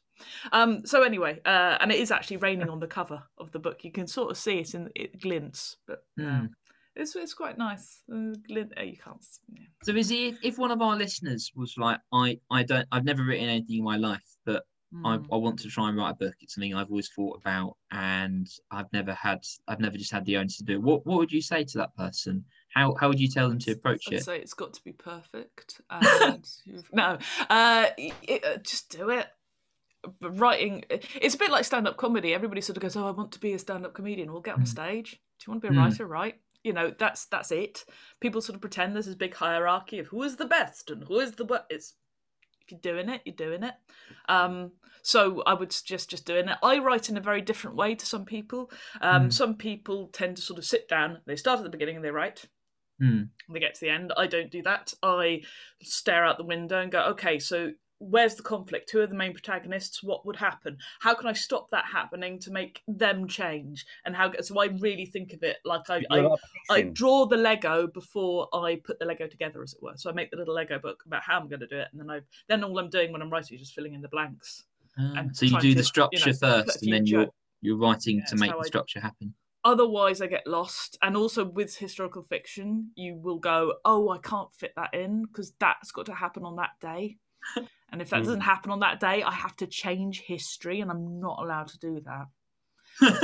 Um, so anyway, uh, and it is actually raining on the cover of the book. You can sort of see it in it glints, but Hmm. um, it's it's quite nice. Uh, glint, uh, you can't. Yeah. So is it if, if one of our listeners was like, I I don't I've never written anything in my life, but I, Mm. I want to try and write a book. It's something I've always thought about, and I've never had I've never just had the onus to do. it. What what would you say to that person? How how would you tell them to approach I'd it? say it's got to be perfect. And no, uh, it, uh, just do it. But writing, it's a bit like stand-up comedy. Everybody sort of goes, "Oh, I want to be a stand-up comedian." We'll get on Mm. stage. Do you want to be a Mm. writer? Right. You know, that's that's it. People sort of pretend there's this big hierarchy of who is the best and who is the what. It's if you're doing it, you're doing it. Um, so I would suggest just doing it. I write in a very different way to some people. Um, Mm. Some people tend to sort of sit down. They start at the beginning and they write Hmm. they get to the end. I don't do that. I stare out the window and go, okay, so where's the conflict? Who are the main protagonists? What would happen? How can I stop that happening to make them change? And how? So I really think of it like I, I, I draw the Lego before I put the Lego together, as it were. So I make the little Lego book about how I'm going to do it, and then I then all I'm doing when I'm writing is just filling in the blanks. And so you do to, the you structure know, first, and then you're You're writing Yeah, to make the structure happen. Otherwise, I get lost. And also with historical fiction, you will go, "Oh, I can't fit that in because that's got to happen on that day." And if that Mm. doesn't happen on that day, I have to change history, and I'm not allowed to do that.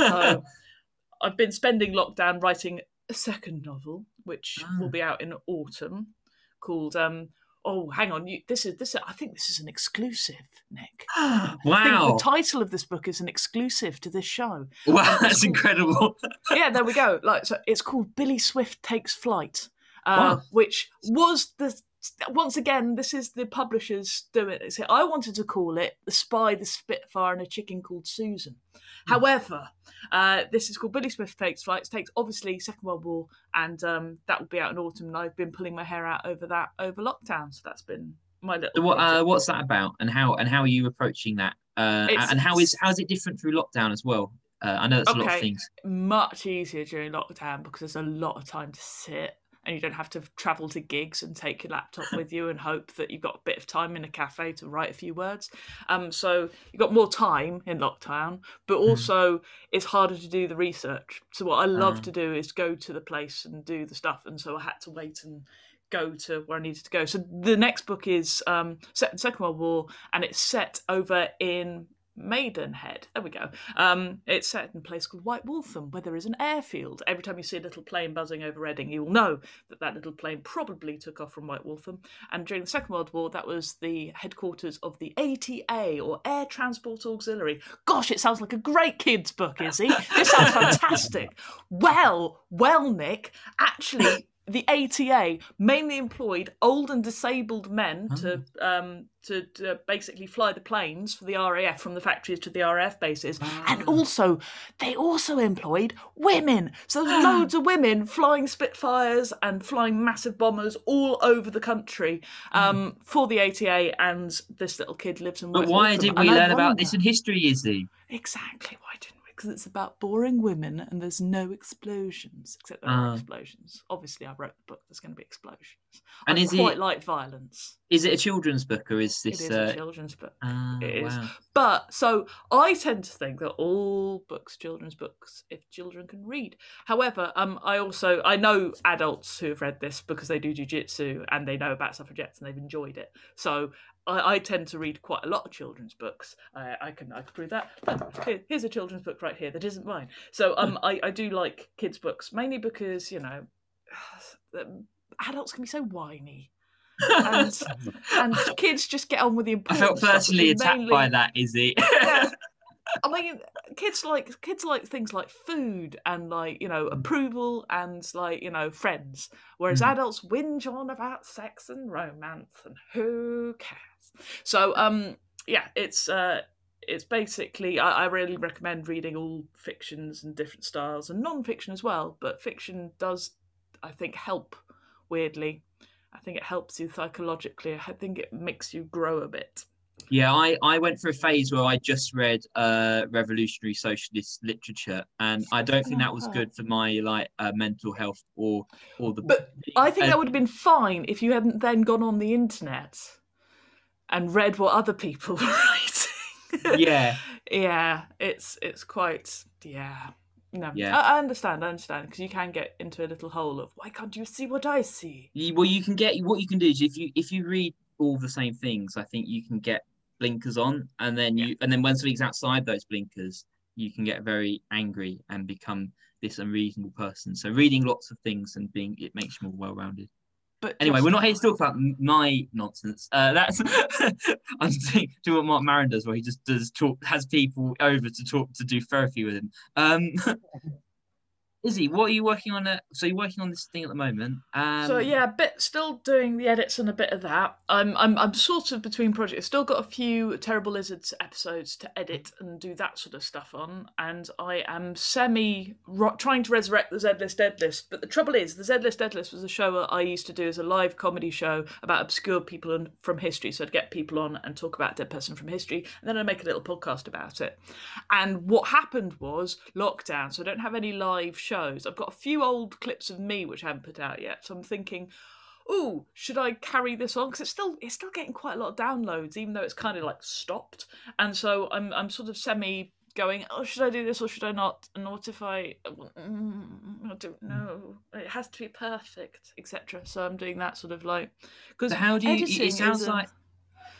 So I've been spending lockdown writing a second novel, which Ah. will be out in autumn, called um. Oh, hang on! You, this is this. I think this is an exclusive, Nick. I think wow, the title of this book is an exclusive to this show. wow, that's incredible. yeah, there we go. Like, so it's called Billy Swift Takes Flight, uh, Wow. which was the once again this is the publishers doing it. So I wanted to call it The Spy, the Spitfire, and a Chicken Called Susan. Hmm. However, uh, this is called Billy Swift Takes Flight. It takes obviously Second World War, and um, that will be out in autumn. And I've been pulling my hair out over that over lockdown, so that's been my little. So what, uh, what's that about, and how and how are you approaching that? Uh, and how is how is it different through lockdown as well? Uh, I know that's a lot of things. much easier during lockdown because there's a lot of time to sit and you don't have to travel to gigs and take your laptop with you and hope that you've got a bit of time in a cafe to write a few words. Um, so you've got more time in lockdown, but also it's harder to do the research. So what I love Ah. to do is go to the place and do the stuff, and so I had to wait and go to where I needed to go. So the next book is um, set in Second World War, and it's set over in Maidenhead. There we go. Um, it's set in a place called White Waltham, where there is an airfield. Every time you see a little plane buzzing over Reading, you will know that that little plane probably took off from White Waltham. And during the Second World War, that was the headquarters of the ATA, or Air Transport Auxiliary. Gosh, it sounds like a great kids' book, Iszi. This sounds fantastic. Well, well, Nick, actually. The ATA mainly employed old and disabled men to um, to, to basically fly the planes for the RAF from the factories to the RAF bases, and also they also employed women. So there's loads of women flying Spitfires and flying massive bombers all over the country um, for the ATA, and this little kid lives in. But why did and we learn about this in history, Iszi? Exactly. Why didn't we? Because it's about boring women and there's no explosions, except there are Ah. explosions. Obviously, I wrote the book. There's going to be explosions. And I is quite it like violence. is it a children's book or is this? is uh, a children's book. ah, it is. wow. But so I tend to think that all books, children's books, if children can read. However, um, I also I know adults who have read this because they do jujitsu and they know about suffragettes and they've enjoyed it. So I, I tend to read quite a lot of children's books. I, I can I can prove that. Here- here's a children's book right here that isn't mine. So um, I, I do like kids' books mainly because you know, adults can be so whiny. and and kids just get on with the I important felt stuff, which personally attacked by mainly- that, Iszi. yeah. I mean, kids like kids like things like food and like you know approval and like you know friends, whereas Mm. adults whinge on about sex and romance and who cares. So um yeah, it's uh it's basically I, I really recommend reading all fictions and different styles and non-fiction as well. But fiction does I think help weirdly. I think it helps you psychologically. I think it makes you grow a bit. Yeah, I, I went through a phase where I just read uh, revolutionary socialist literature, and I don't think that was Oh. good for my like uh, mental health or or the. But I think uh, that would have been fine if you hadn't then gone on the internet and read what other people were writing. yeah, yeah, it's it's quite yeah. No, Yeah. I, I understand. I understand because you can get into a little hole of why can't you see what I see? you, well, you can get what you can do is if you if you read all the same things, I think you can get blinkers on, and then you and then when something's outside those blinkers, you can get very angry and become this unreasonable person. So reading lots of things and being it makes you more well rounded. But Anyway, just- we're not here to talk about my nonsense. Uh, that's I'm doing, doing what Marc Maron does, where he just does talk, has people over to talk to do therapy with him. Um, Iszi, what are you working on? So you're working on this thing at the moment. Um, so yeah, a bit still doing the edits and a bit of that. I'm I'm I'm sort of between projects. I've still got a few Terrible Lizards episodes to edit and do that sort of stuff on, and I am semi ro- trying to resurrect the Z List. But the trouble is, the Z List was a show I used to do as a live comedy show about obscure people from history. So I'd get people on and talk about dead person from history, and then I'd make a little podcast about it. And what happened was lockdown, so I don't have any live shows. I've got a few old clips of me which I haven't put out yet. So I'm thinking, oh, should I carry this on? Because it's still it's still getting quite a lot of downloads, even though it's kind of like stopped. And so I'm I'm sort of semi going, oh, should I do this or should I not? And what if I, mm, I don't know. It has to be perfect, etc. So I'm doing that sort of like because So how do you? It sounds like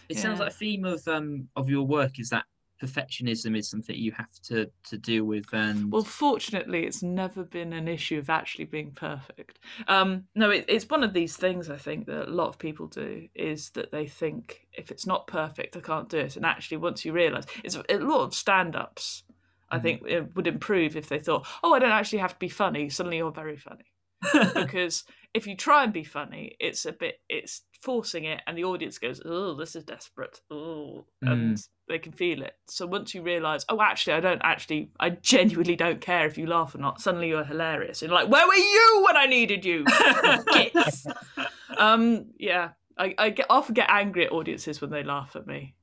it sounds like a theme of um of your work is that perfectionism is something you have to to deal with and Well, fortunately, it's never been an issue of actually being perfect. Um, no, it, it's one of these things I think that a lot of people do is that they think if it's not perfect, I can't do it. And actually, once you realise, it's a lot of stand-ups. I Mhm. think it would improve if they thought, "Oh, I don't actually have to be funny." Suddenly, you're very funny because if you try and be funny, it's a bit it's forcing it, and the audience goes, "Oh, this is desperate." Oh, and they can feel it. So once you realise, oh, actually, I don't actually, I genuinely don't care if you laugh or not. Suddenly, you're hilarious, and you're like, "Where were you when I needed you?" Um, yeah, I, I get often get angry at audiences when they laugh at me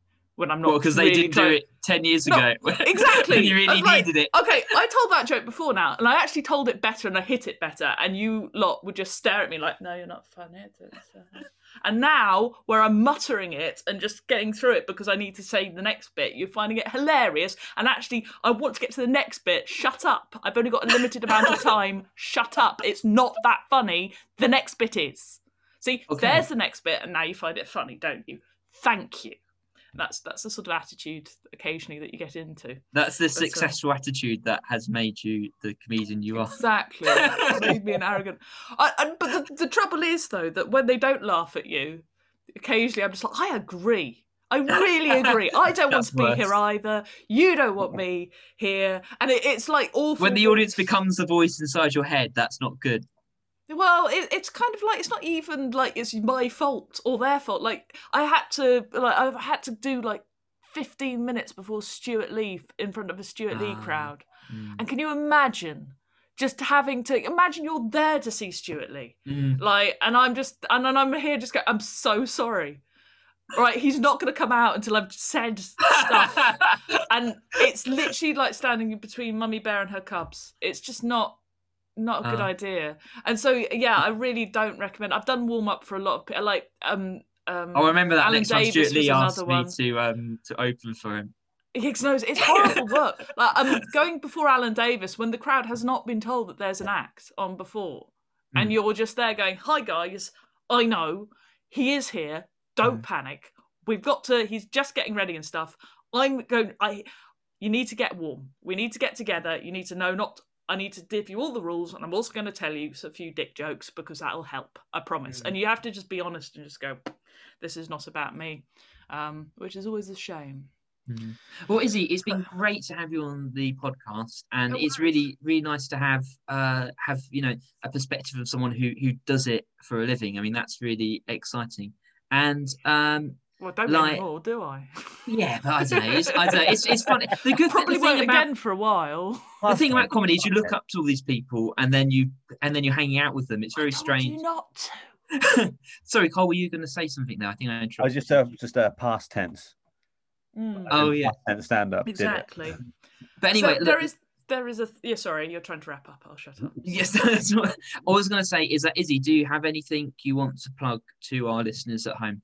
when I'm not well because they really didn't do it 10 years ago exactly. when you really like, needed it Okay, I told that joke before now, and I actually told it better and I hit it better, and you lot would just stare at me like, "No, you're not funny." uh." And now, where I'm muttering it and just getting through it because I need to say the next bit, you're finding it hilarious. And actually, I want to get to the next bit. Shut up! I've only got a limited amount of time. Shut up! It's not that funny. The next bit is. See, Okay. there's the next bit, and now you find it funny, don't you? Thank you. That's that's the sort of attitude occasionally that you get into. that's the uh, successful attitude that has made you the comedian you are Exactly. Made me an arrogant. I, I, but the, the trouble is, though, that when they don't laugh at you, occasionally I'm just like, I agree. I really agree. I don't want to be here either. You don't want me here. And it, it's like awful. when the audience becomes the voice inside your head that's not good Well, it, it's kind of like it's not even like it's my fault or their fault. Like I had to, like I've had to do like 15 minutes before Stewart Lee in front of a Stewart Lee Ah. crowd. Mm. And can you imagine just having to imagine you're there to see Stewart Lee? Mm. Like, and I'm just, and then I'm here just go, I'm so sorry. Right, he's not going to come out until I've said stuff. and it's literally like standing between Mummy Bear and her cubs. It's just not not a good Ah. idea. And so yeah, I really don't recommend. I've done warm up for a lot of people. Like um um. I remember that Alan next time Davies Stewart was Lee asked another me one. to um to open for him. Higgs knows it's horrible work. Like um, going before Alan Davies when the crowd has not been told that there's an act on before, and Mm. you're just there going, "Hi guys, I know he is here. Don't Mm. panic. We've got to. He's just getting ready and stuff. I'm going. I. You need to get warm. We need to get together. You need to know not. I need to give you all the rules, and I'm also going to tell you a few dick jokes because that'll help. I promise. Mm. And you have to just be honest and just go, "This is not about me," um, which is always a shame. Mhm. Well, Iszi, it's been great to have you on the podcast, and No it's really, really nice to have uh have you know a perspective of someone who who does it for a living. I mean, that's really exciting. And um, Well, don't Like- anymore, do I? yeah, but I don't know. It's, I don't know. It's, it's funny. The good Probably the thing won't about again for a while. the thing about comedy is you look up to all these people, and then you and then you're hanging out with them. It's very I told strange. You not. Sorry, Carl, were you going to say something there? I think I Interrupted. I was interrupted. just uh, just a uh, past tense. Mm, Oh, yeah. Past tense stand up. exactly. But anyway, so there look, is there is a yeah. Sorry, you're trying to wrap up. I'll shut up. Yes, that's what I was going to say. Is that Iszi? Do you have anything you want to plug to our listeners at home?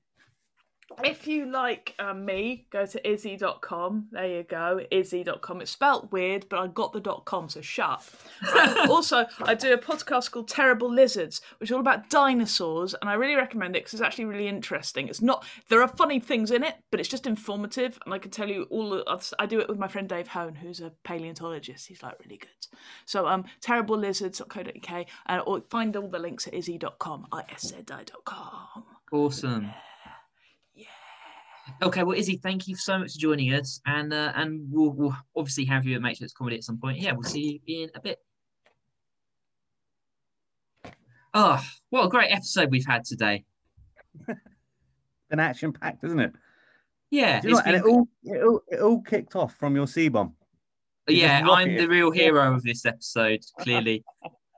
If you like um, me, go to iszi.com. There you go, iszi.com. It's spelt weird, but I got the dot .com, so shut. Also, I do a podcast called Terrible Lizards, which is all about dinosaurs, and I really recommend it because it's actually really interesting. It's not there are funny things in it, but it's just informative, and I can tell you all. The, I do it with my friend Dave Hone, who's a paleontologist. He's like really good. So um, terriblelizards.co.uk, and or find all the links at iszi.com. I s z i.com. Awesome. Yeah. Okay, well, Iszi, thank you so much for joining us, and uh, and we'll, we'll obviously have you at Matrix Comedy at some point. Yeah, we'll see you in a bit. Oh, what a great episode we've had today. An action packed, isn't it? Yeah, you know what? And it all, it all it all kicked off from your C bomb. yeah, I'm it. the real hero of this episode, clearly.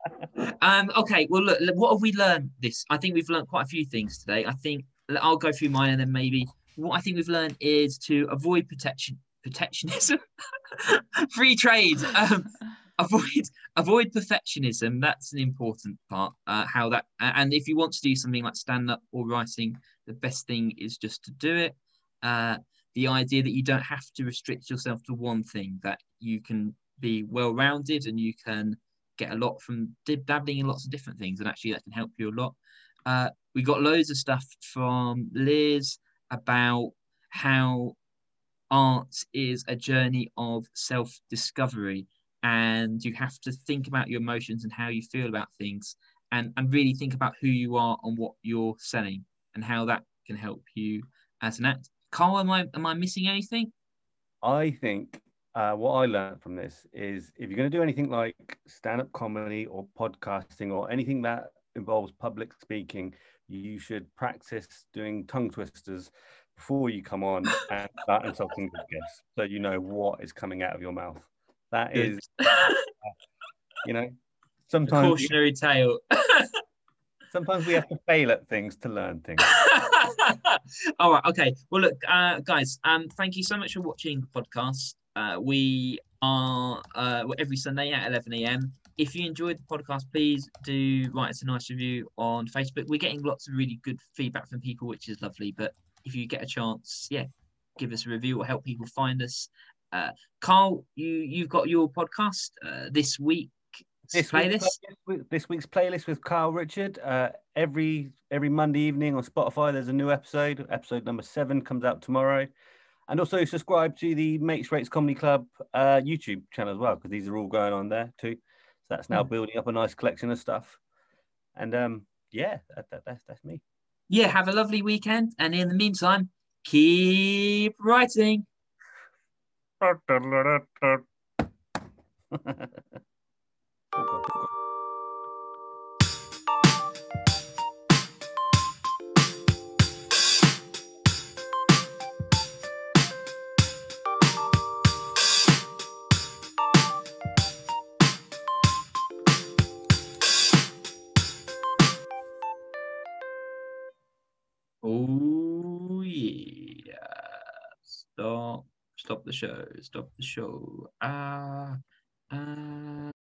um, okay, well, look, what have we learned this? I think we've learned quite a few things today. I think I'll go through mine and then maybe what I think we've learned is to avoid protection, protectionism, free trade, um, avoid avoid perfectionism. That's an important part. Uh, how that, and if you want to do something like stand up or writing, the best thing is just to do it. Uh, the idea that you don't have to restrict yourself to one thing, that you can be well rounded and you can get a lot from dabbling in lots of different things, and actually that can help you a lot. Uh, we got loads of stuff from Liz about how art is a journey of self discovery and you have to think about your emotions and how you feel about things and, and really think about who you are and what you're selling and how that can help you as an act. Carl, am I am I missing anything? I think uh, what I learned from this is if you're going to do anything like stand-up comedy or podcasting or anything that involves public speaking, you should practice doing tongue twisters before you come on and start insulting the guests, so you know what is coming out of your mouth. That is, you know, sometimes cautionary tale. sometimes we have to fail at things to learn things. All right. Okay. Well, look, uh, guys. Um, thank you so much for watching the podcast. Uh, we are uh, every Sunday at 11 a.m. If you enjoyed the podcast, please do write us a nice review on Facebook. We're getting lots of really good feedback from people, which is lovely. But if you get a chance, yeah, give us a review or help people find us. Uh, Carl, you you've got your podcast uh, this week. This playlist. Week, this week's playlist with Carl Richard. Uh, every every Monday evening on Spotify, there's a new episode. Episode number seven comes out tomorrow. And also subscribe to the Mates Rates Comedy Club uh, YouTube channel as well, because these are all going on there too. So that's now building up a nice collection of stuff. And um, yeah, that, that, that's that's me. Yeah, have a lovely weekend, and in the meantime, keep writing. Oh Stop. The show. Stop the show. Ah. Uh, uh...